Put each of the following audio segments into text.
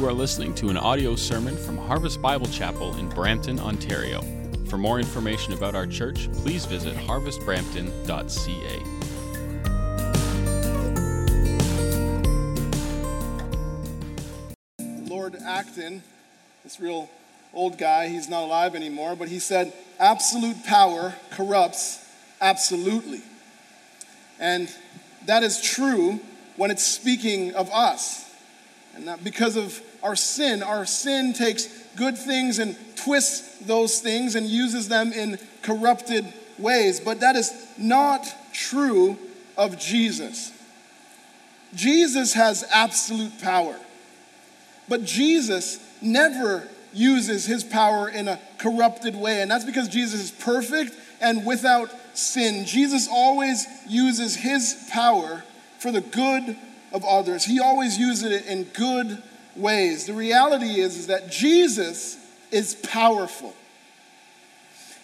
You are listening to an audio sermon from Harvest Bible Chapel in Brampton, Ontario. For more information about our church, please visit harvestbrampton.ca. Lord Acton, this real old guy, he's not alive anymore, but he said, absolute power corrupts absolutely. And that is true when it's speaking of us. And that because of our sin, our sin takes good things and twists those things and uses them in corrupted ways. But that is not true of Jesus. Jesus has absolute power. But Jesus never uses his power in a corrupted way. And that's because Jesus is perfect and without sin. Jesus always uses his power for the good of others. He always uses it in good ways. The reality is, is that Jesus is powerful.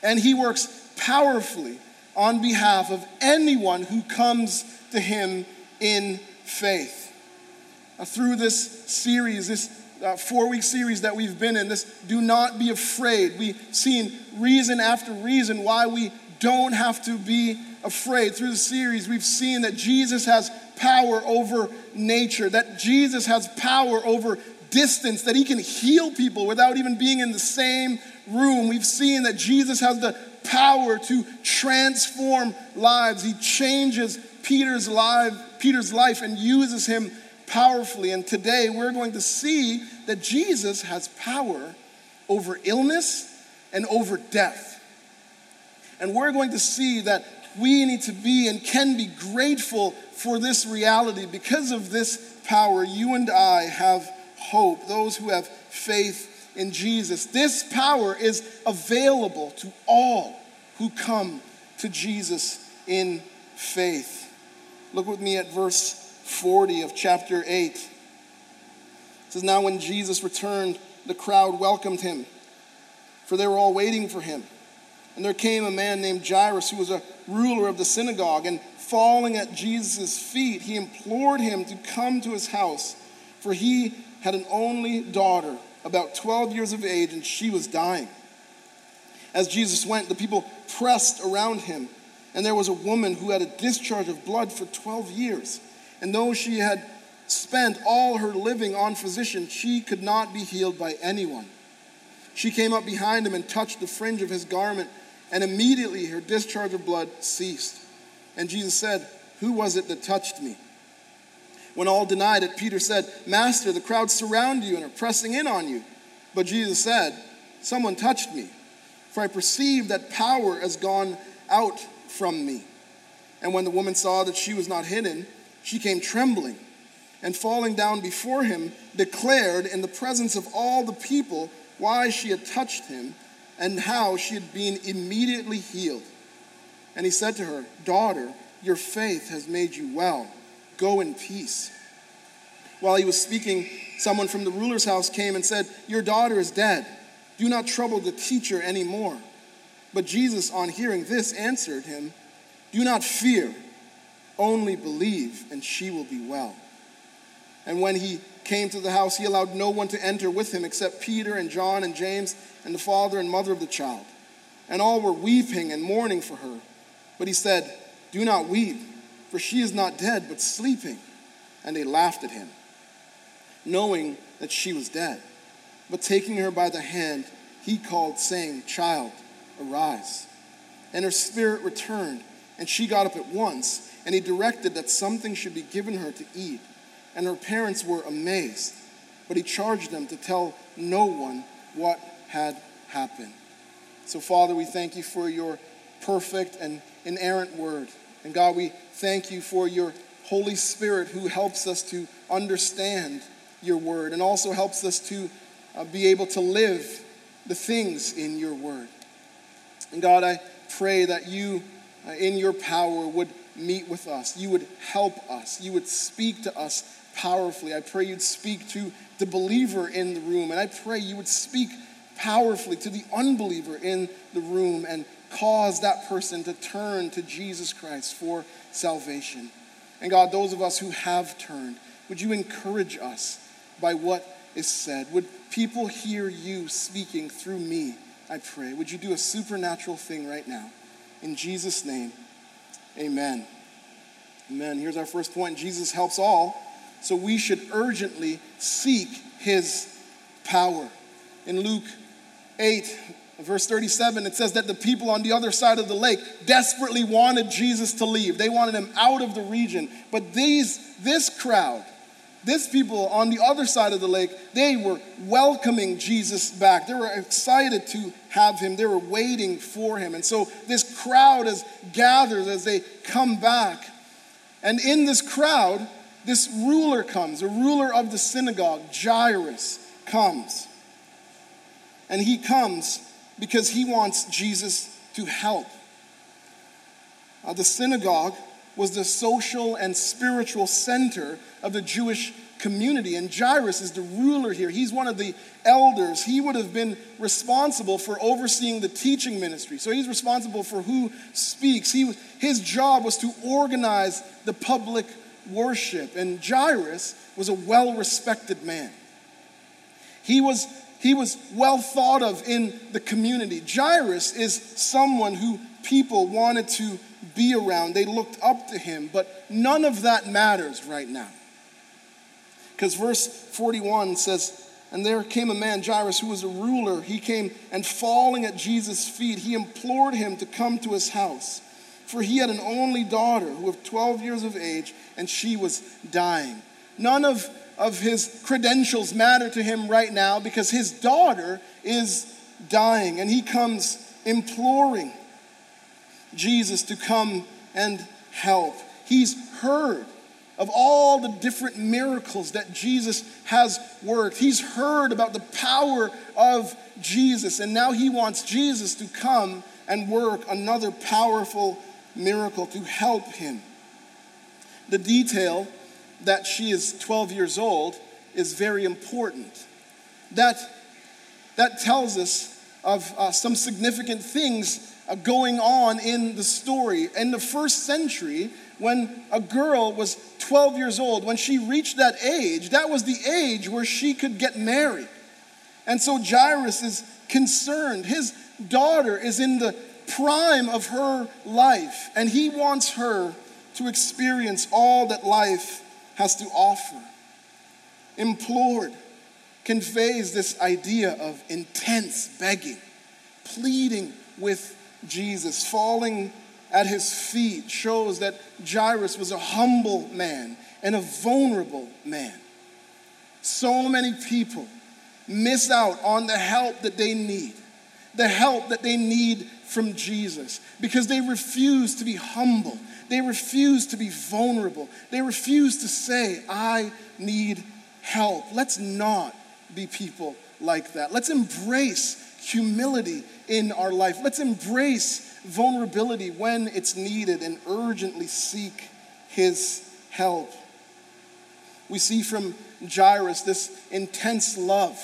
And he works powerfully on behalf of anyone who comes to him in faith. Uh, through this series, this uh, four week series that we've been in, this Do Not Be Afraid, we've seen reason after reason why we don't have to be afraid. Through the series, we've seen that Jesus has power over nature, that Jesus has power over distance, that he can heal people without even being in the same room. We've seen that Jesus has the power to transform lives. He changes Peter's life, Peter's life and uses him powerfully. And today we're going to see that Jesus has power over illness and over death. And we're going to see that we need to be and can be grateful for this reality. Because of this power, you and I have hope, those who have faith in Jesus. This power is available to all who come to Jesus in faith. Look with me at verse 40 of chapter 8. It says, Now when Jesus returned, the crowd welcomed him, for they were all waiting for him. And there came a man named Jairus, who was a ruler of the synagogue, and falling at Jesus' feet, he implored him to come to his house, for he had an only daughter, about 12 years of age, and she was dying. As Jesus went, the people pressed around him, and there was a woman who had a discharge of blood for 12 years. And though she had spent all her living on physicians, she could not be healed by anyone. She came up behind him and touched the fringe of his garment and immediately her discharge of blood ceased. And Jesus said, Who was it that touched me? When all denied it, Peter said, Master, the crowds surround you and are pressing in on you. But Jesus said, Someone touched me, for I perceive that power has gone out from me. And when the woman saw that she was not hidden, she came trembling and falling down before him, declared in the presence of all the people why she had touched him and how she had been immediately healed. And he said to her, Daughter, your faith has made you well. Go in peace. While he was speaking, someone from the ruler's house came and said, Your daughter is dead. Do not trouble the teacher anymore. But Jesus, on hearing this, answered him, Do not fear, only believe, and she will be well. And when he came to the house, he allowed no one to enter with him except Peter and John and James and the father and mother of the child. And all were weeping and mourning for her. But he said, Do not weep, for she is not dead, but sleeping. And they laughed at him, knowing that she was dead. But taking her by the hand, he called, saying, Child, arise. And her spirit returned, and she got up at once, and he directed that something should be given her to eat and her parents were amazed. But he charged them to tell no one what had happened. So, Father, we thank you for your perfect and inerrant word. And God, we thank you for your Holy Spirit who helps us to understand your word and also helps us to uh, be able to live the things in your word. And God, I pray that you, uh, in your power, would meet with us. You would help us. You would speak to us powerfully. I pray you'd speak to the believer in the room, and I pray you would speak powerfully to the unbeliever in the room and cause that person to turn to Jesus Christ for salvation. And God, those of us who have turned, would you encourage us by what is said. Would people hear you speaking through me, I pray? Would you do a supernatural thing right now? In Jesus' name, amen. Amen. Here's our first point Jesus helps all, so we should urgently seek his power. In Luke 8, verse 37, it says that the people on the other side of the lake desperately wanted Jesus to leave. They wanted him out of the region. But these, this crowd, this people on the other side of the lake, they were welcoming Jesus back. They were excited to have him. They were waiting for him. And so this crowd is gathered as they come back. And in this crowd, this ruler comes, a ruler of the synagogue, Jairus, comes. And he comes because he wants Jesus to help. Uh, the synagogue was the social and spiritual center of the Jewish community. And Jairus is the ruler here. He's one of the elders. He would have been responsible for overseeing the teaching ministry. So he's responsible for who speaks. He, his job was to organize the public worship. And Jairus was a well respected man. He was he was well thought of in the community. Jairus is someone who people wanted to be around, they looked up to him, but none of that matters right now. Because verse 41 says, And there came a man, Jairus, who was a ruler. He came and falling at Jesus' feet, he implored him to come to his house. For he had an only daughter who was 12 years of age, and she was dying. None of of his credentials matter to him right now because his daughter is dying and he comes imploring Jesus to come and help. He's heard of all the different miracles that Jesus has worked. He's heard about the power of Jesus, and now he wants Jesus to come and work another powerful miracle to help him. The detail that she is 12 years old is very important. That, that tells us of uh, some significant things uh, going on in the story. In the first century, when a girl was 12 years old, when she reached that age, that was the age where she could get married. And so Jairus is concerned. His daughter is in the prime of her life, and he wants her to experience all that life has to offer. Implored conveys this idea of intense begging, pleading with Jesus, falling at his feet shows that Jairus was a humble man and a vulnerable man. So many people miss out on the help that they need, the help that they need from Jesus, because they refuse to be humble they refuse to be vulnerable. They refuse to say, I need help. Let's not be people like that. Let's embrace humility in our life. Let's embrace vulnerability when it's needed and urgently seek his help. We see from Jairus this intense love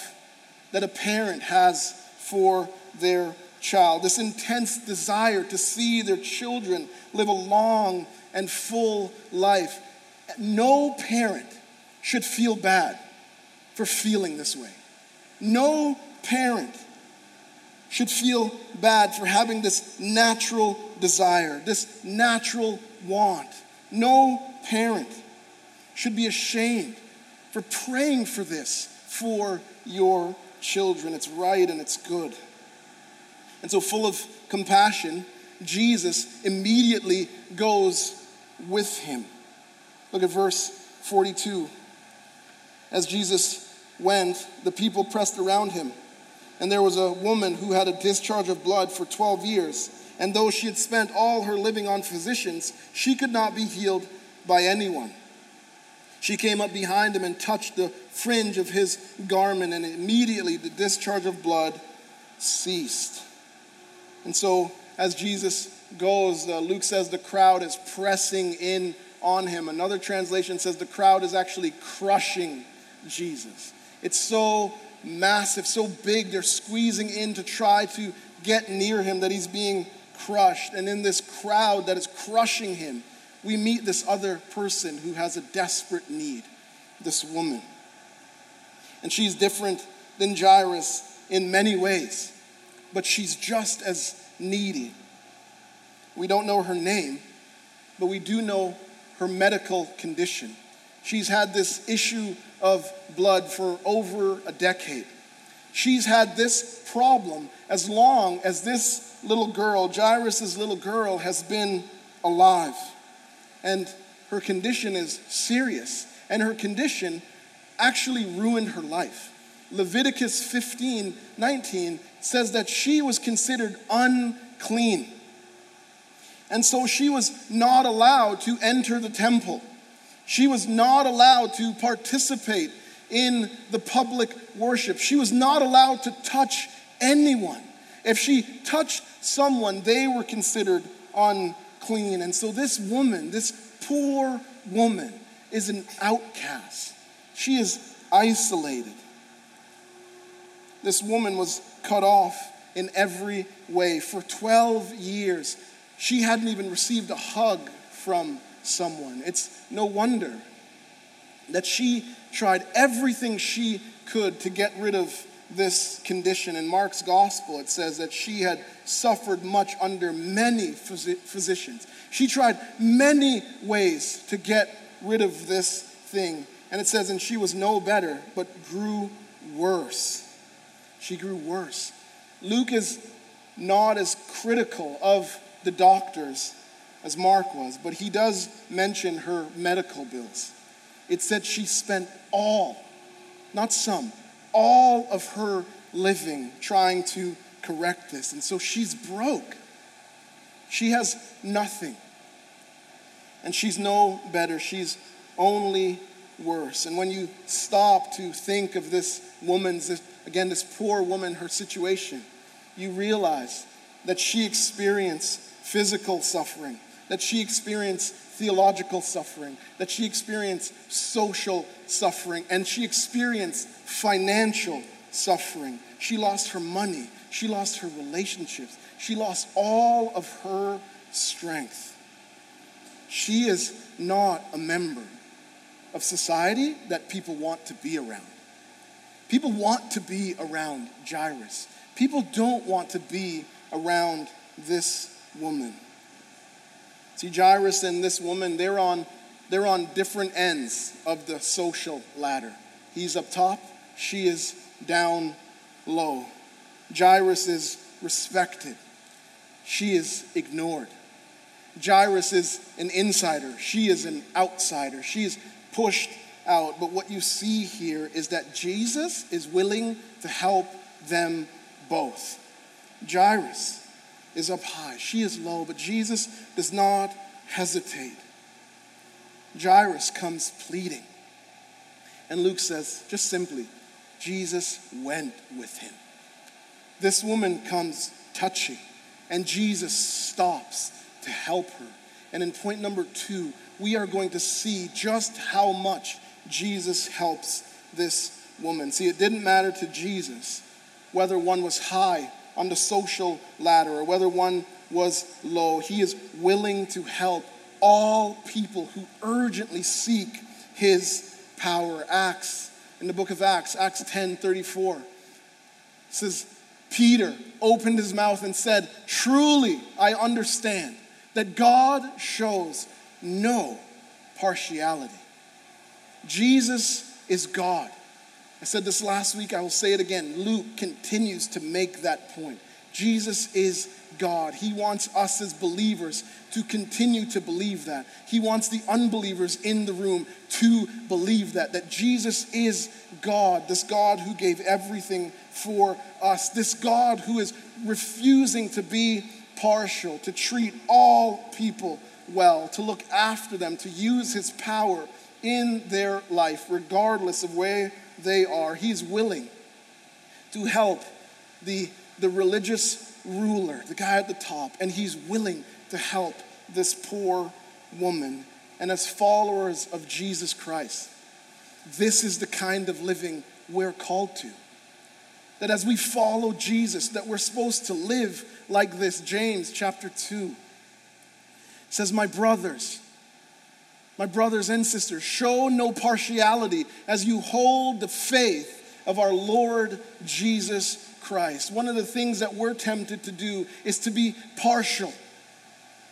that a parent has for their child, this intense desire to see their children live a long and full life. No parent should feel bad for feeling this way. No parent should feel bad for having this natural desire, this natural want. No parent should be ashamed for praying for this for your children. It's right and it's good. And so, full of compassion, Jesus immediately goes with him. Look at verse 42. As Jesus went, the people pressed around him. And there was a woman who had a discharge of blood for 12 years. And though she had spent all her living on physicians, she could not be healed by anyone. She came up behind him and touched the fringe of his garment, and immediately the discharge of blood ceased. And so, as Jesus goes, uh, Luke says the crowd is pressing in on him. Another translation says the crowd is actually crushing Jesus. It's so massive, so big, they're squeezing in to try to get near him that he's being crushed. And in this crowd that is crushing him, we meet this other person who has a desperate need, this woman. and she's different than Jairus in many ways, but she's just as needy. We don't know her name, but we do know her medical condition. She's had this issue of blood for over a decade. She's had this problem as long as this little girl, Jairus' little girl, has been alive. And her condition is serious. And her condition actually ruined her life. Leviticus 15 19 says that she was considered unclean. And so she was not allowed to enter the temple. She was not allowed to participate in the public worship. She was not allowed to touch anyone. If she touched someone, they were considered unclean. And so this woman, this poor woman, is an outcast. She is isolated. This woman was cut off in every way. For 12 years, she hadn't even received a hug from someone. It's no wonder that she tried everything she could to get rid of this condition. In Mark's gospel, it says that she had suffered much under many physicians. She tried many ways to get rid of this thing. And it says, and she was no better, but grew worse. She grew worse. Luke is not as critical of the doctors as Mark was, but he does mention her medical bills. It said she spent all, not some, all of her living trying to correct this. And so she's broke. She has nothing. And she's no better. She's only worse. And when you stop to think of this woman's, again, this poor woman, her situation, you realize that she experienced physical suffering, that she experienced theological suffering, that she experienced social suffering, and she experienced financial suffering. She lost her money, she lost her relationships, she lost all of her strength. She is not a member of society that people want to be around. People want to be around Jairus. People don't want to be around this woman. See, Jairus and this woman, they're on, they're on different ends of the social ladder. He's up top, she is down low. Jairus is respected, she is ignored. Jairus is an insider, she is an outsider. She is pushed out. But what you see here is that Jesus is willing to help them both. Jairus is up high, she is low, but Jesus does not hesitate. Jairus comes pleading. And Luke says, just simply, Jesus went with him. This woman comes touching, and Jesus stops to help her. And in point number two, we are going to see just how much Jesus helps this woman. See, it didn't matter to Jesus whether one was high on the social ladder or whether one was low. He is willing to help all people who urgently seek his power. Acts, in the book of Acts, Acts 10 34, says, Peter opened his mouth and said, Truly, I understand that God shows no partiality. Jesus is God. I said this last week, I will say it again. Luke continues to make that point. Jesus is God. He wants us as believers to continue to believe that. He wants the unbelievers in the room to believe that, that Jesus is God, this God who gave everything for us, this God who is refusing to be partial, to treat all people well, to look after them, to use his power in their life, regardless of where they are. He's willing to help the, the religious ruler, the guy at the top, and he's willing to help this poor woman. And as followers of Jesus Christ, this is the kind of living we're called to. That as we follow Jesus, that we're supposed to live like this. James chapter 2 says, My brothers, my brothers and sisters, show no partiality as you hold the faith of our Lord Jesus Christ. One of the things that we're tempted to do is to be partial.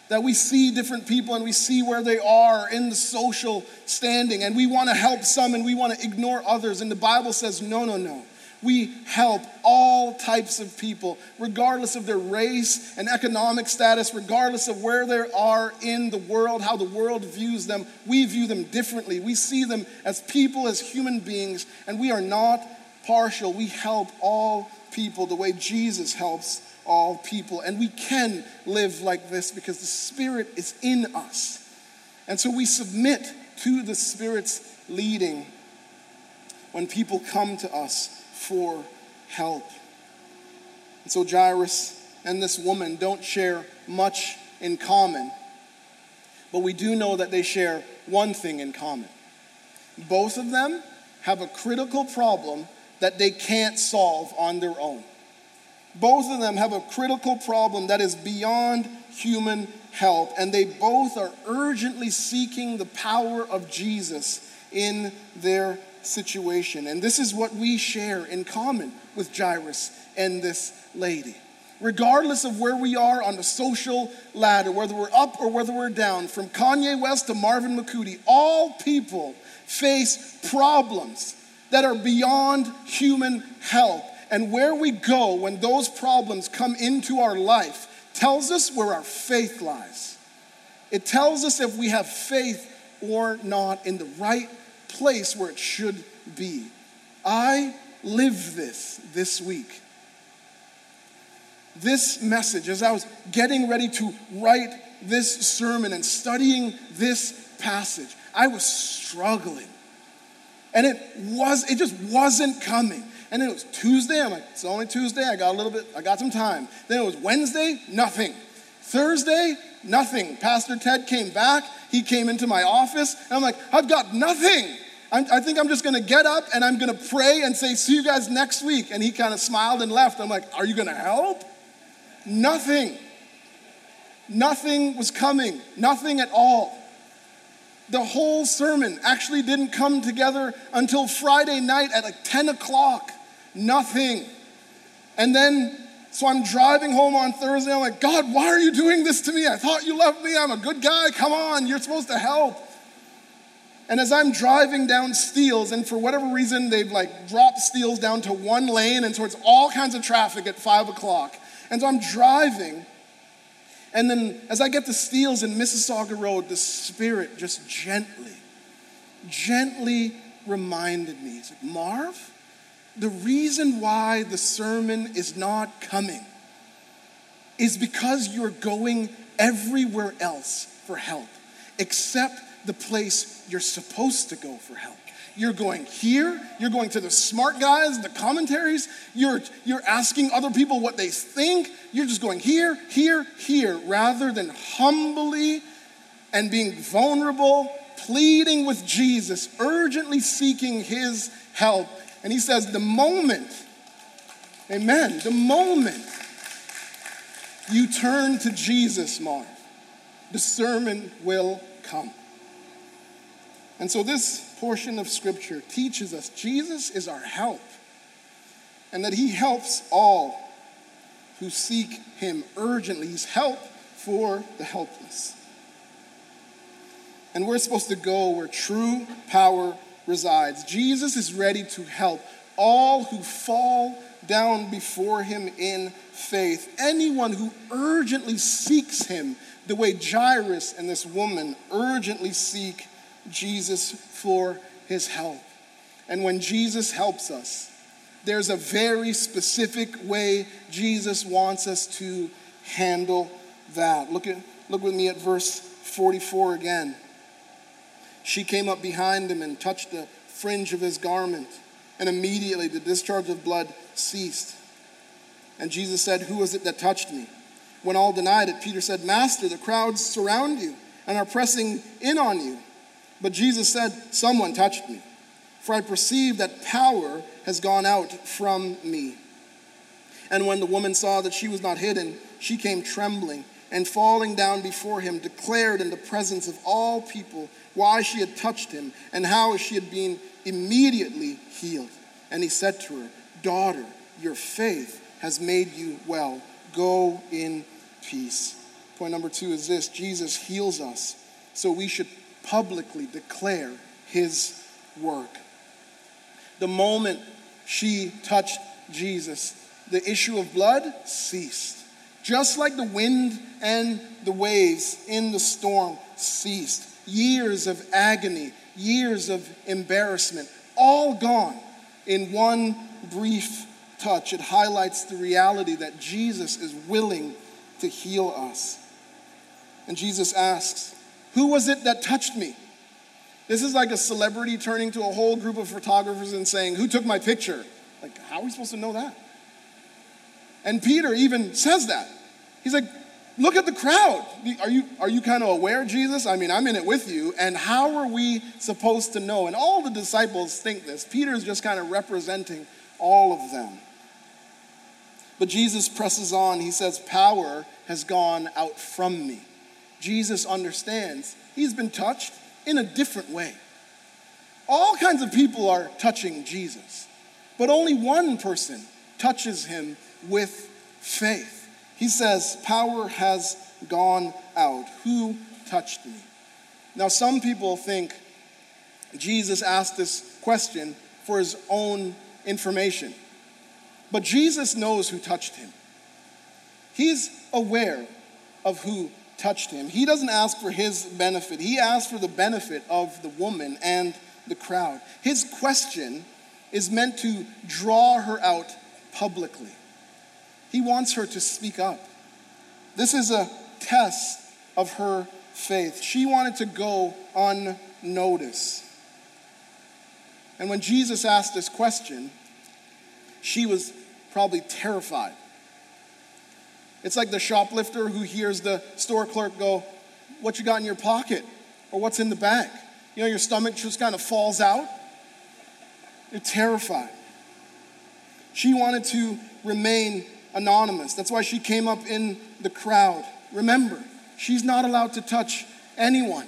That we see different people and we see where they are in the social standing, and we want to help some and we want to ignore others. And the Bible says, no, no, no. We help all types of people, regardless of their race and economic status, regardless of where they are in the world, how the world views them. We view them differently. We see them as people, as human beings, and we are not partial. We help all people the way Jesus helps all people. And we can live like this because the Spirit is in us. And so we submit to the Spirit's leading when people come to us for help. And so Jairus and this woman don't share much in common, but we do know that they share one thing in common. Both of them have a critical problem that they can't solve on their own. Both of them have a critical problem that is beyond human help, and they both are urgently seeking the power of Jesus in their situation. And this is what we share in common with Jairus and this lady. Regardless of where we are on the social ladder, whether we're up or whether we're down, from Kanye West to Marvin McCooty, all people face problems that are beyond human help. And where we go when those problems come into our life tells us where our faith lies. It tells us if we have faith or not in the right place where it should be. I live this this week. This message, as I was getting ready to write this sermon and studying this passage, I was struggling. And it was, it just wasn't coming. And then it was Tuesday. I'm like, it's only Tuesday. I got a little bit, I got some time. Then it was Wednesday, nothing. Thursday, nothing. Pastor Ted came back. He came into my office. And I'm like, I've got nothing. I'm, i think I'm just going to get up and I'm going to pray and say, see you guys next week. And he kind of smiled and left. I'm like, are you going to help? Nothing. Nothing was coming. Nothing at all. The whole sermon actually didn't come together until Friday night at like 10 o'clock. Nothing. And then, so I'm driving home on Thursday. I'm like, God, why are you doing this to me? I thought you loved me. I'm a good guy. Come on, you're supposed to help. And as I'm driving down Steeles, and for whatever reason, they've like dropped Steeles down to one lane, and so it's all kinds of traffic at five o'clock. And so I'm driving, and then as I get to Steeles in Mississauga Road, the Spirit just gently, gently reminded me. It's like, Marv, the reason why the sermon is not coming is because you're going everywhere else for help, except the place you're supposed to go for help. You're going here, you're going to the smart guys, the commentaries, you're, you're asking other people what they think. You're just going here, here, here, rather than humbly and being vulnerable, pleading with Jesus, urgently seeking his help. And he says, the moment, amen, the moment you turn to Jesus, Marv, the sermon will come. And so this portion of scripture teaches us Jesus is our help and that he helps all who seek him urgently. He's help for the helpless. And we're supposed to go where true power resides. Jesus is ready to help all who fall down before him in faith. Anyone who urgently seeks him, the way Jairus and this woman urgently seek Jesus for his help. And when Jesus helps us, there's a very specific way Jesus wants us to handle that. Look, at, look with me at verse 44 again. She came up behind him and touched the fringe of his garment, and immediately the discharge of blood ceased. And Jesus said, Who was it that touched me? When all denied it, Peter said, Master, the crowds surround you and are pressing in on you. But Jesus said, Someone touched me, for I perceive that power has gone out from me. And when the woman saw that she was not hidden, she came trembling and falling down before him, declared in the presence of all people why she had touched him and how she had been immediately healed. And he said to her, Daughter, your faith has made you well. Go in peace. Point number two is this Jesus heals us, so we should publicly declare his work. The moment she touched Jesus, the issue of blood ceased. Just like the wind and the waves in the storm ceased. Years of agony, years of embarrassment, all gone in one brief touch. It highlights the reality that Jesus is willing to heal us. And Jesus asks, Who was it that touched me? This is like a celebrity turning to a whole group of photographers and saying, Who took my picture? Like, how are we supposed to know that? And Peter even says that. He's like, Look at the crowd. Are you, are you kind of aware, Jesus? I mean, I'm in it with you. And how are we supposed to know? And all the disciples think this. Peter's just kind of representing all of them. But Jesus presses on. He says, Power has gone out from me. Jesus understands he's been touched in a different way. All kinds of people are touching Jesus, but only one person touches him with faith. He says, Power has gone out. Who touched me? Now, some people think Jesus asked this question for his own information, but Jesus knows who touched him. He's aware of who touched him. He doesn't ask for his benefit, he asks for the benefit of the woman and the crowd. His question is meant to draw her out publicly. He wants her to speak up. This is a test of her faith. She wanted to go unnoticed. And when Jesus asked this question, she was probably terrified. It's like the shoplifter who hears the store clerk go, What you got in your pocket? Or what's in the bag? You know, your stomach just kind of falls out. You're terrified. She wanted to remain anonymous. That's why she came up in the crowd. Remember, she's not allowed to touch anyone.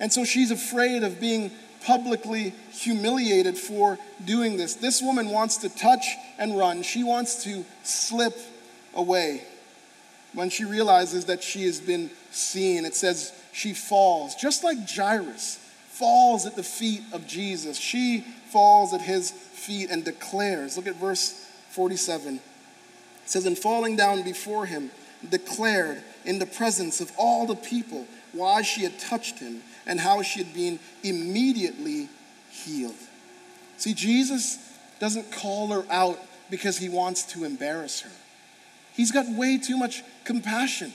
And so she's afraid of being publicly humiliated for doing this. This woman wants to touch and run, she wants to slip away when she realizes that she has been seen. It says she falls, just like Jairus falls at the feet of Jesus. She falls at his feet and declares. Look at verse 47. It says, And falling down before him, declared in the presence of all the people why she had touched him and how she had been immediately healed. See, Jesus doesn't call her out because he wants to embarrass her. He's got way too much compassion.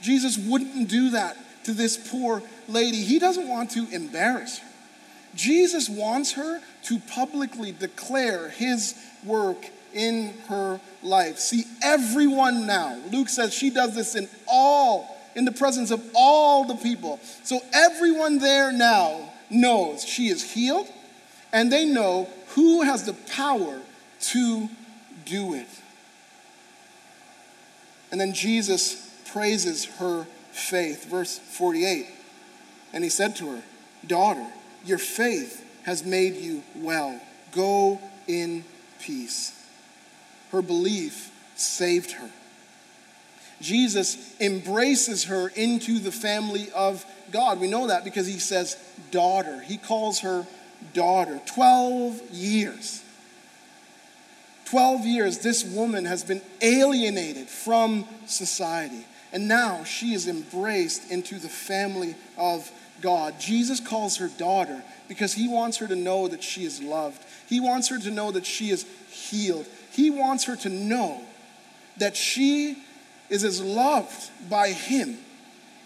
Jesus wouldn't do that to this poor lady. He doesn't want to embarrass her. Jesus wants her to publicly declare his work in her life. See, everyone now, Luke says she does this in all, in the presence of all the people. So everyone there now knows she is healed and they know who has the power to do it. And then Jesus praises her faith. Verse 48. And he said to her, Daughter, your faith has made you well. Go in peace. Her belief saved her. Jesus embraces her into the family of God. We know that because he says, daughter. He calls her daughter. 12 years 12 years, this woman has been alienated from society. And now she is embraced into the family of God. Jesus calls her daughter because he wants her to know that she is loved. He wants her to know that she is healed. He wants her to know that she is as loved by him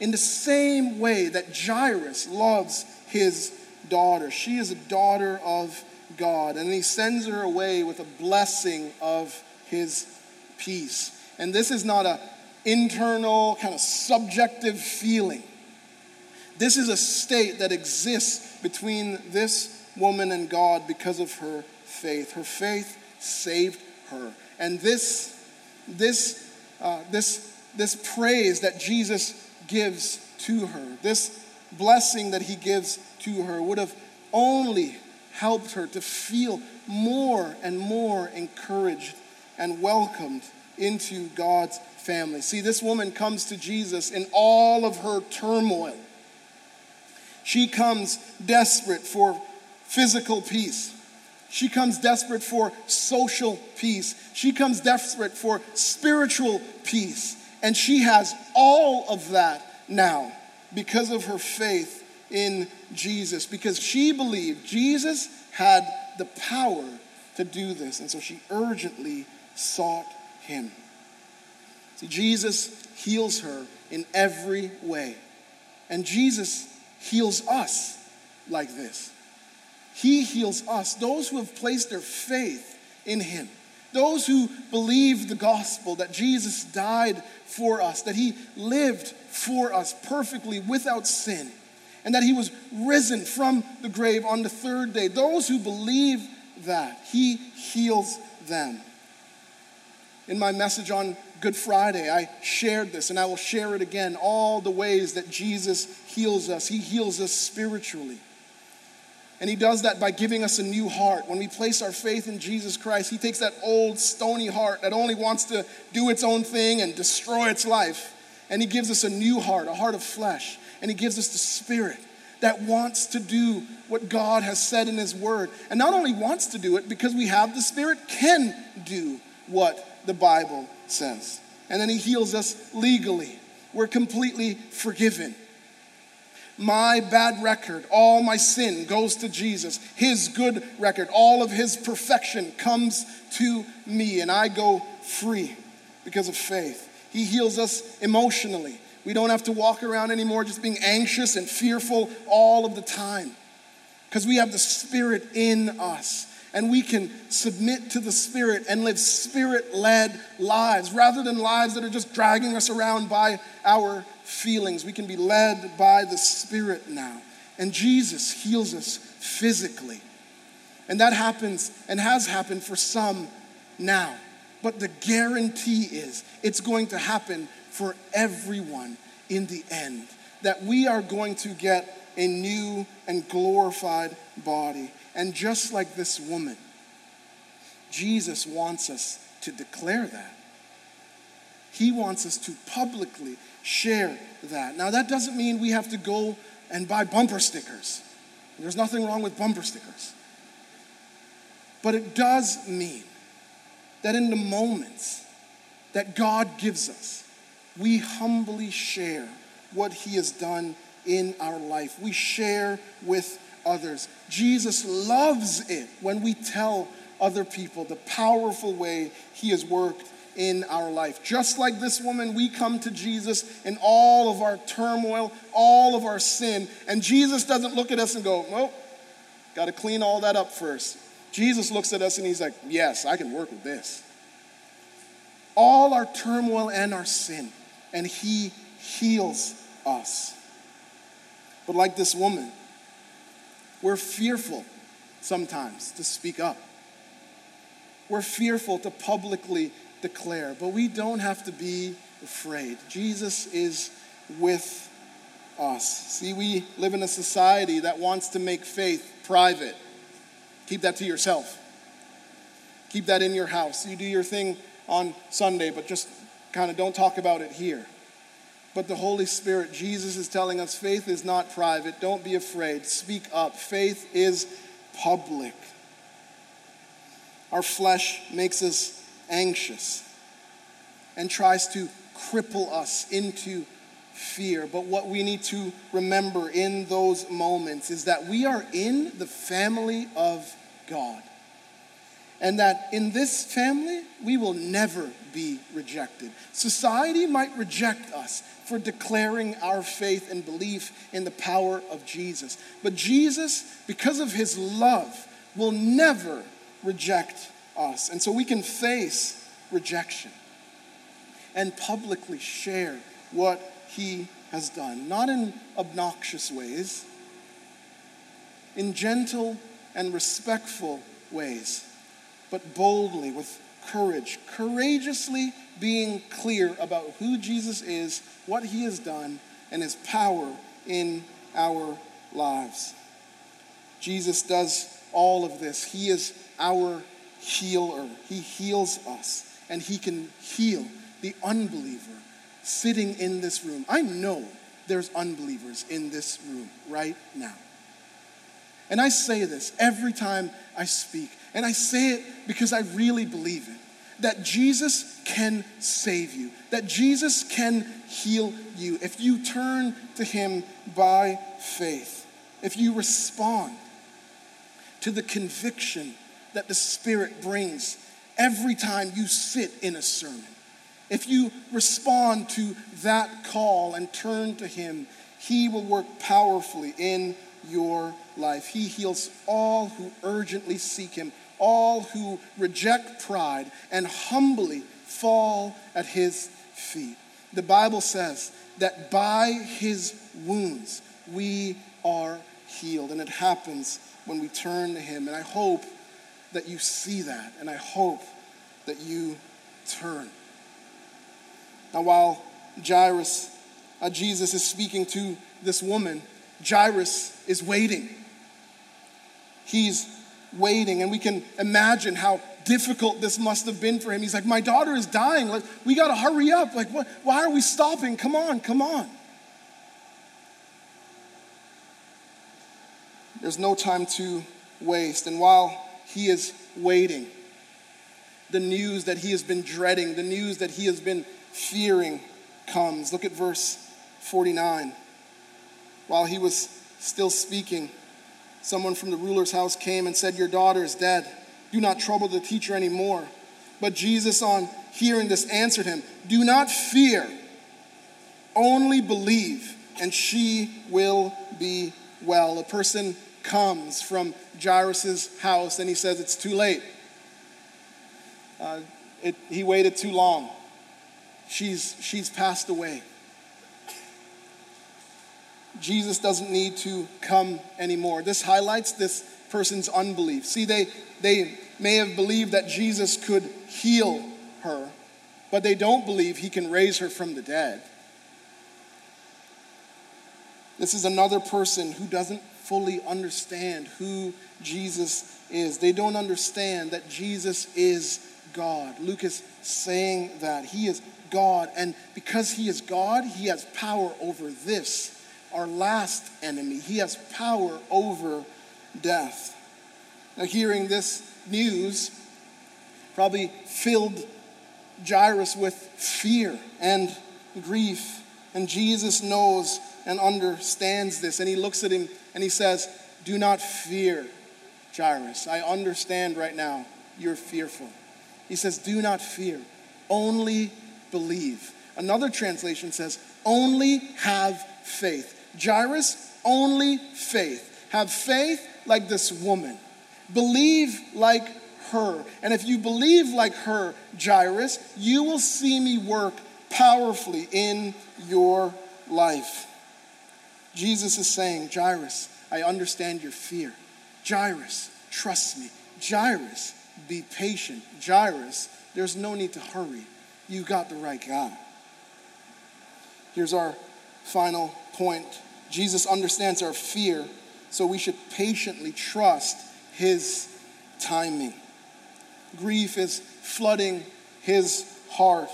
in the same way that Jairus loves his daughter. She is a daughter of God. And he sends her away with a blessing of his peace. And this is not a internal kind of subjective feeling. This is a state that exists between this woman and God because of her faith. Her faith saved her. And this, this, uh, this, this praise that Jesus gives to her, this blessing that he gives to her, would have only helped her to feel more and more encouraged and welcomed into God's family. See, this woman comes to Jesus in all of her turmoil. She comes desperate for physical peace. She comes desperate for social peace. She comes desperate for spiritual peace. And she has all of that now because of her faith in Jesus, because she believed Jesus had the power to do this. And so she urgently sought him. See, Jesus heals her in every way. And Jesus heals us like this. He heals us, those who have placed their faith in him. Those who believe the gospel that Jesus died for us, that he lived for us perfectly without sin, and that he was risen from the grave on the third day. Those who believe that, he heals them. In my message on Good Friday, I shared this and I will share it again all the ways that Jesus heals us. He heals us spiritually. And he does that by giving us a new heart. When we place our faith in Jesus Christ, he takes that old stony heart that only wants to do its own thing and destroy its life. And he gives us a new heart, a heart of flesh. And he gives us the spirit that wants to do what God has said in his word. And not only wants to do it, because we have the spirit, can do what the Bible says. And then he heals us legally. We're completely forgiven. My bad record, all my sin goes to Jesus. His good record, all of his perfection comes to me, and I go free because of faith. He heals us emotionally. We don't have to walk around anymore just being anxious and fearful all of the time because we have the Spirit in us and we can submit to the Spirit and live Spirit led lives rather than lives that are just dragging us around by our feelings. We can be led by the Spirit now. And Jesus heals us physically. And that happens and has happened for some now. But the guarantee is it's going to happen for everyone in the end. That we are going to get a new and glorified body. And just like this woman, Jesus wants us to declare that. He wants us to publicly share that. Now, that doesn't mean we have to go and buy bumper stickers. There's nothing wrong with bumper stickers. But it does mean that in the moments that God gives us, we humbly share what He has done in our life. We share with others. Jesus loves it when we tell other people the powerful way He has worked in our life. Just like this woman, we come to Jesus in all of our turmoil, all of our sin, and Jesus doesn't look at us and go, well, got to clean all that up first. Jesus looks at us and he's like, yes, I can work with this. All our turmoil and our sin, and he heals us. But like this woman, we're fearful sometimes to speak up. We're fearful to publicly declare, but we don't have to be afraid. Jesus is with us. See, we live in a society that wants to make faith private. Keep that to yourself. Keep that in your house. You do your thing on Sunday, but just kind of don't talk about it here. But the Holy Spirit, Jesus is telling us faith is not private. Don't be afraid. Speak up. Faith is public. Our flesh makes us anxious and tries to cripple us into fear. But what we need to remember in those moments is that we are in the family of God. And that in this family, we will never be rejected. Society might reject us for declaring our faith and belief in the power of Jesus. But Jesus, because of his love, will never reject us. And so we can face rejection and publicly share what he has done, not in obnoxious ways, in gentle and respectful ways, but boldly with courage, courageously being clear about who Jesus is, what he has done, and his power in our lives. Jesus does all of this. He is our healer. He heals us, and He can heal the unbeliever sitting in this room. I know there's unbelievers in this room right now. And I say this every time I speak, and I say it because I really believe it that Jesus can save you, that Jesus can heal you if you turn to Him by faith, if you respond to the conviction that the Spirit brings every time you sit in a sermon. If you respond to that call and turn to Him, He will work powerfully in your life. He heals all who urgently seek Him, all who reject pride and humbly fall at His feet. The Bible says that by His wounds we are healed, and it happens when we turn to Him. And I hope that you see that, and I hope that you turn. Now, while Jairus, uh, Jesus is speaking to this woman, Jairus is waiting. He's waiting, and we can imagine how difficult this must have been for him. He's like, My daughter is dying. Like, we got to hurry up. Like, what, why are we stopping? Come on, come on. There's no time to waste. And while he is waiting, the news that he has been dreading, the news that he has been fearing comes. Look at verse 49. While he was still speaking, someone from the ruler's house came and said, Your daughter is dead. Do not trouble the teacher anymore. But Jesus, on hearing this, answered him, Do not fear, only believe, and she will be well. A person comes from Jairus' house and he says, It's too late. Uh, it, he waited too long. She's, she's passed away. Jesus doesn't need to come anymore. This highlights this person's unbelief. See, they, they may have believed that Jesus could heal her, but they don't believe he can raise her from the dead. This is another person who doesn't fully understand who Jesus is. They don't understand that Jesus is God. Luke is saying that. He is God, and because He is God, He has power over this, our last enemy. He has power over death. Now, hearing this news probably filled Jairus with fear and grief, and Jesus knows and understands this, and he looks at him and he says, Do not fear, Jairus. I understand right now you're fearful. He says, Do not fear, only believe. Another translation says, Only have faith. Jairus, only faith. Have faith like this woman. Believe like her. And if you believe like her, Jairus, you will see me work powerfully in your life. Jesus is saying, Jairus, I understand your fear. Jairus, trust me. Jairus, be patient. Jairus, there's no need to hurry. You got the right guy. Here's our final point Jesus understands our fear, so we should patiently trust his timing. Grief is flooding his heart.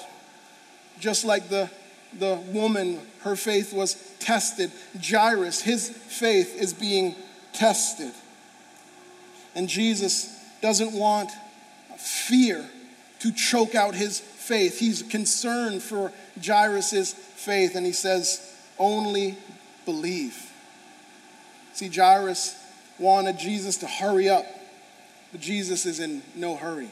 Just like the, the woman, her faith was tested. Jairus, his faith is being tested. And Jesus doesn't want fear to choke out his faith. He's concerned for Jairus' faith, and he says, only believe. See, Jairus wanted Jesus to hurry up, but Jesus is in no hurry.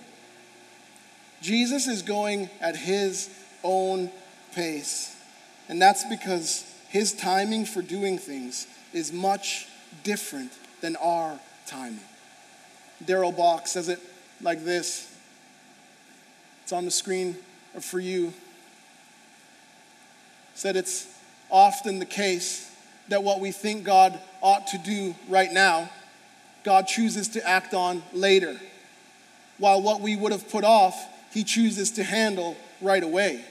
Jesus is going at his own pace, and that's because his timing for doing things is much different than our timing. Darrell Bock says it like this it's on the screen for you. Said it's often the case that what we think God ought to do right now, God chooses to act on later. While what we would have put off, He chooses to handle right away.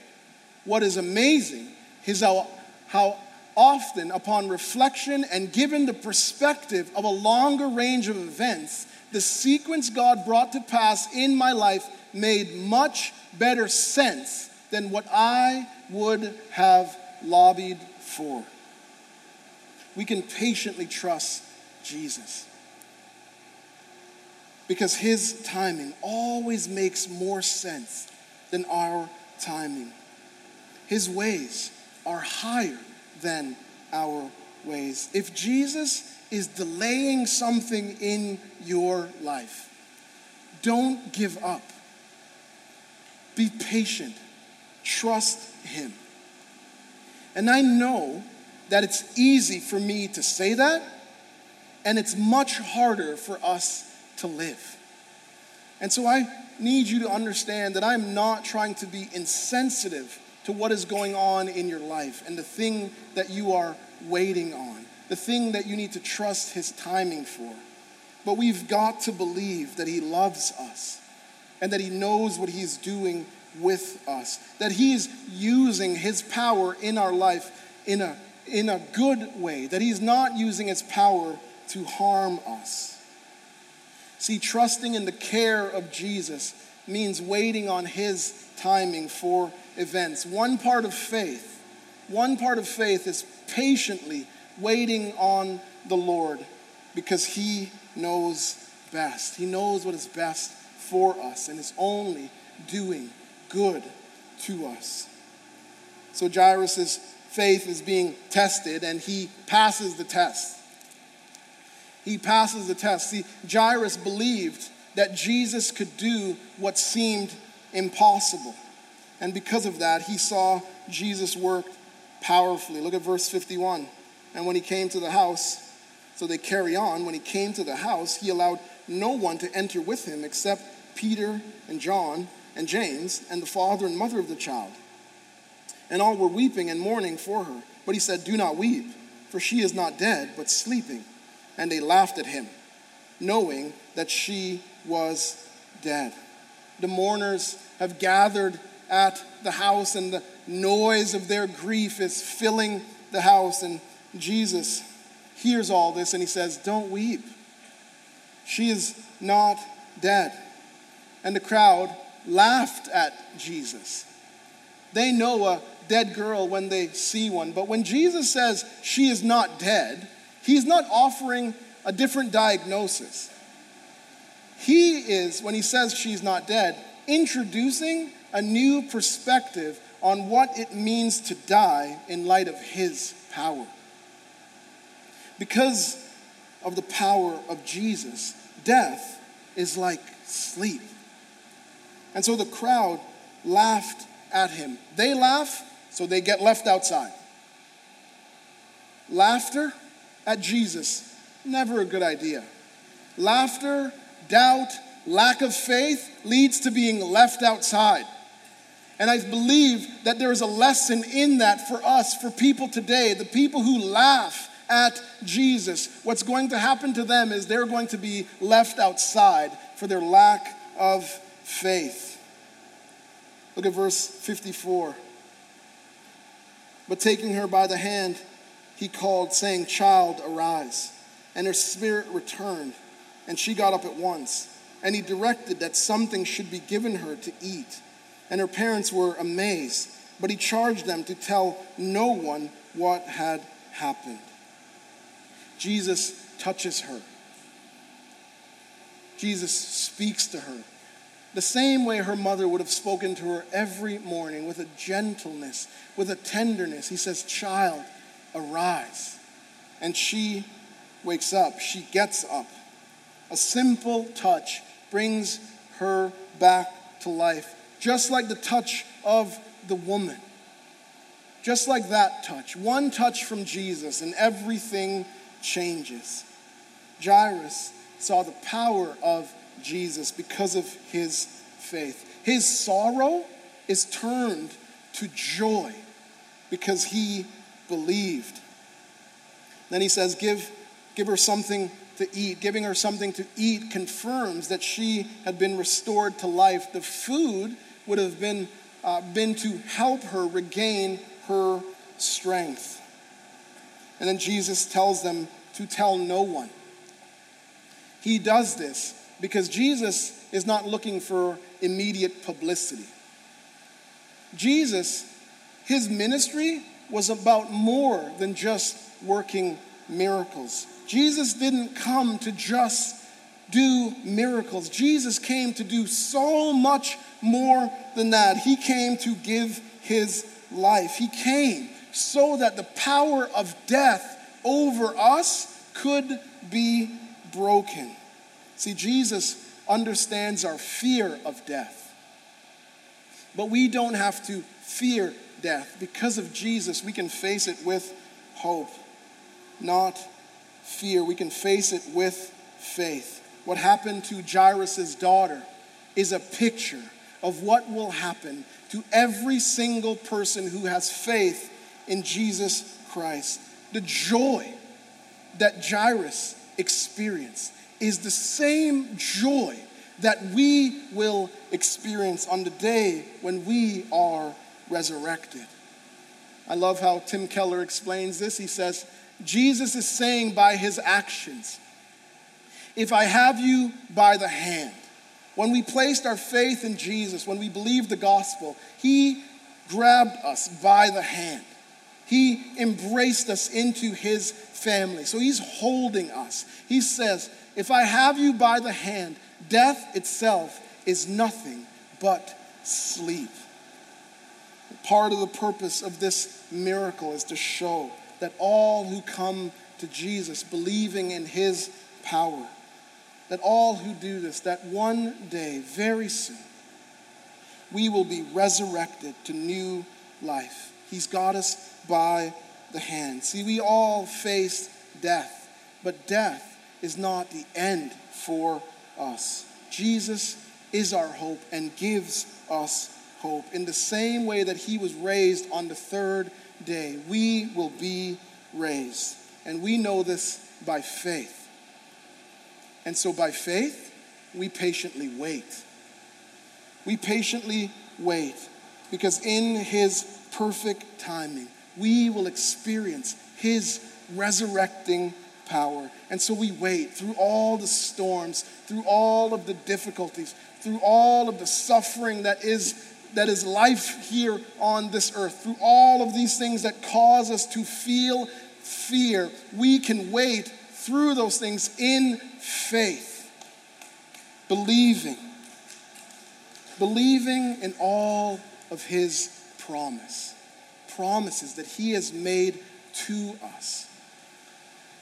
What is amazing is how, how often, upon reflection and given the perspective of a longer range of events, the sequence God brought to pass in my life made much better sense than what I would have lobbied for. We can patiently trust Jesus because his timing always makes more sense than our timing. His ways are higher than our ways. If Jesus is delaying something in your life, don't give up. Be patient. Trust Him. And I know that it's easy for me to say that, and it's much harder for us to live. And so I need you to understand that I'm not trying to be insensitive to what is going on in your life and the thing that you are waiting on, the thing that you need to trust His timing for. But we've got to believe that He loves us and that He knows what He's doing with us, that He is using His power in our life in a, in a good way, that He's not using His power to harm us. See, trusting in the care of Jesus means waiting on his timing for events. One part of faith, one part of faith is patiently waiting on the Lord because he knows best. He knows what is best for us and is only doing good to us. So Jairus' faith is being tested and he passes the test he passes the test. See, Jairus believed that Jesus could do what seemed impossible. And because of that, he saw Jesus work powerfully. Look at verse 51. And when he came to the house, so they carry on, when he came to the house, he allowed no one to enter with him except Peter and John and James and the father and mother of the child. And all were weeping and mourning for her. But he said, Do not weep, for she is not dead, but sleeping and they laughed at him, knowing that she was dead. The mourners have gathered at the house, and the noise of their grief is filling the house. And Jesus hears all this and he says, Don't weep. She is not dead. And the crowd laughed at Jesus. They know a dead girl when they see one, but when Jesus says she is not dead, He's not offering a different diagnosis. He is, when he says she's not dead, introducing a new perspective on what it means to die in light of his power. Because of the power of Jesus, death is like sleep. And so the crowd laughed at him. They laugh, so they get left outside. Laughter at Jesus, never a good idea. Laughter, doubt, lack of faith leads to being left outside. And I believe that there is a lesson in that for us, for people today, the people who laugh at Jesus. What's going to happen to them is they're going to be left outside for their lack of faith. Look at verse 54. But taking her by the hand, he called, saying, Child, arise. And her spirit returned, and she got up at once. And he directed that something should be given her to eat. And her parents were amazed, but he charged them to tell no one what had happened. Jesus touches her. Jesus speaks to her. The same way her mother would have spoken to her every morning with a gentleness, with a tenderness. He says, Child, arise. And she wakes up, she gets up. A simple touch brings her back to life, just like the touch of the woman. Just like that touch. One touch from Jesus, and everything changes. Jairus saw the power of Jesus because of his faith. His sorrow is turned to joy because he believed. Then he says, Give, give her something to eat. Giving her something to eat confirms that she had been restored to life. The food would have been, uh, been to help her regain her strength. And then Jesus tells them to tell no one. He does this because Jesus is not looking for immediate publicity. Jesus, his ministry was about more than just working miracles. Jesus didn't come to just do miracles. Jesus came to do so much more than that. He came to give his life. He came so that the power of death over us could be broken. See, Jesus understands our fear of death. But we don't have to fear death. Because of Jesus, we can face it with hope, not fear. We can face it with faith. What happened to Jairus' daughter is a picture of what will happen to every single person who has faith in Jesus Christ. The joy that Jairus experienced is the same joy that we will experience on the day when we are resurrected. I love how Tim Keller explains this. He says, Jesus is saying by his actions, If I have you by the hand, when we placed our faith in Jesus, when we believed the gospel, he grabbed us by the hand. He embraced us into his family. So he's holding us. He says, If I have you by the hand, death itself is nothing but sleep. Part of the purpose of this miracle is to show that all who come to Jesus, believing in his power, that all who do this, that one day, very soon, we will be resurrected to new life. He's got us by the hand. See, we all face death, but death is not the end for us. Jesus is our hope and gives us hope. In the same way that he was raised on the third day, we will be raised. And we know this by faith. And so by faith, we patiently wait. We patiently wait because in his perfect timing, we will experience his resurrecting power. And so we wait through all the storms, through all of the difficulties, through all of the suffering that is that is life here on this earth, through all of these things that cause us to feel fear, we can wait through those things in faith, believing, believing in all of his promise, promises that he has made to us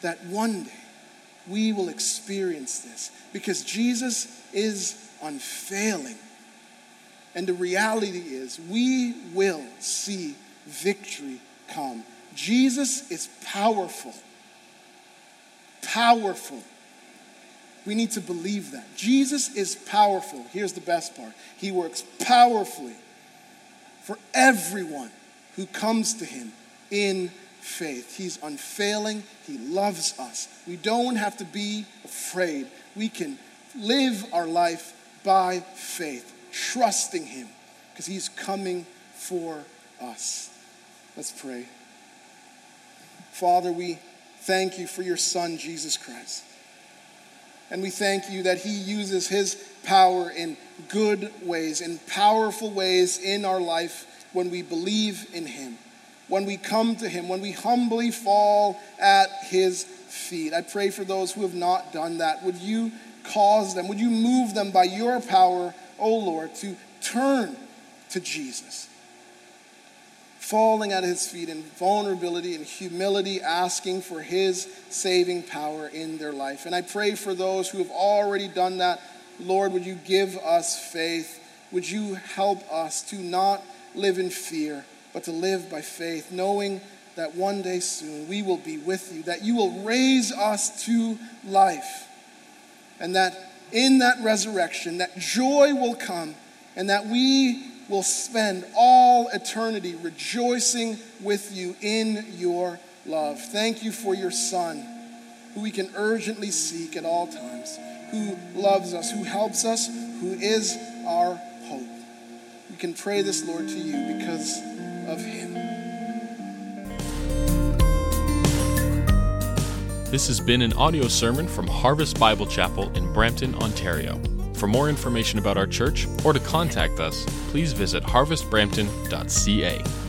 that one day we will experience this because Jesus is unfailing. And the reality is, we will see victory come. Jesus is powerful. Powerful. We need to believe that. Jesus is powerful. Here's the best part He works powerfully for everyone who comes to Him in faith. He's unfailing. He loves us. We don't have to be afraid. We can live our life by faith, trusting Him because He's coming for us. Let's pray. Father, we thank you for your Son, Jesus Christ. And we thank you that He uses His power in good ways, in powerful ways in our life when we believe in Him when we come to Him, when we humbly fall at His feet. I pray for those who have not done that. Would you cause them, would you move them by your power, O Lord, to turn to Jesus? Falling at his feet in vulnerability and humility, asking for his saving power in their life. And I pray for those who have already done that. Lord, would you give us faith? Would you help us to not live in fear? But to live by faith, knowing that one day soon we will be with you, that you will raise us to life, and that in that resurrection, that joy will come, and that we will spend all eternity rejoicing with you in your love. Thank you for your Son, who we can urgently seek at all times, who loves us, who helps us, who is our hope. We can pray this, Lord, to you because of Him. This has been an audio sermon from Harvest Bible Chapel in Brampton, Ontario. For more information about our church or to contact us, please visit harvestbrampton.ca.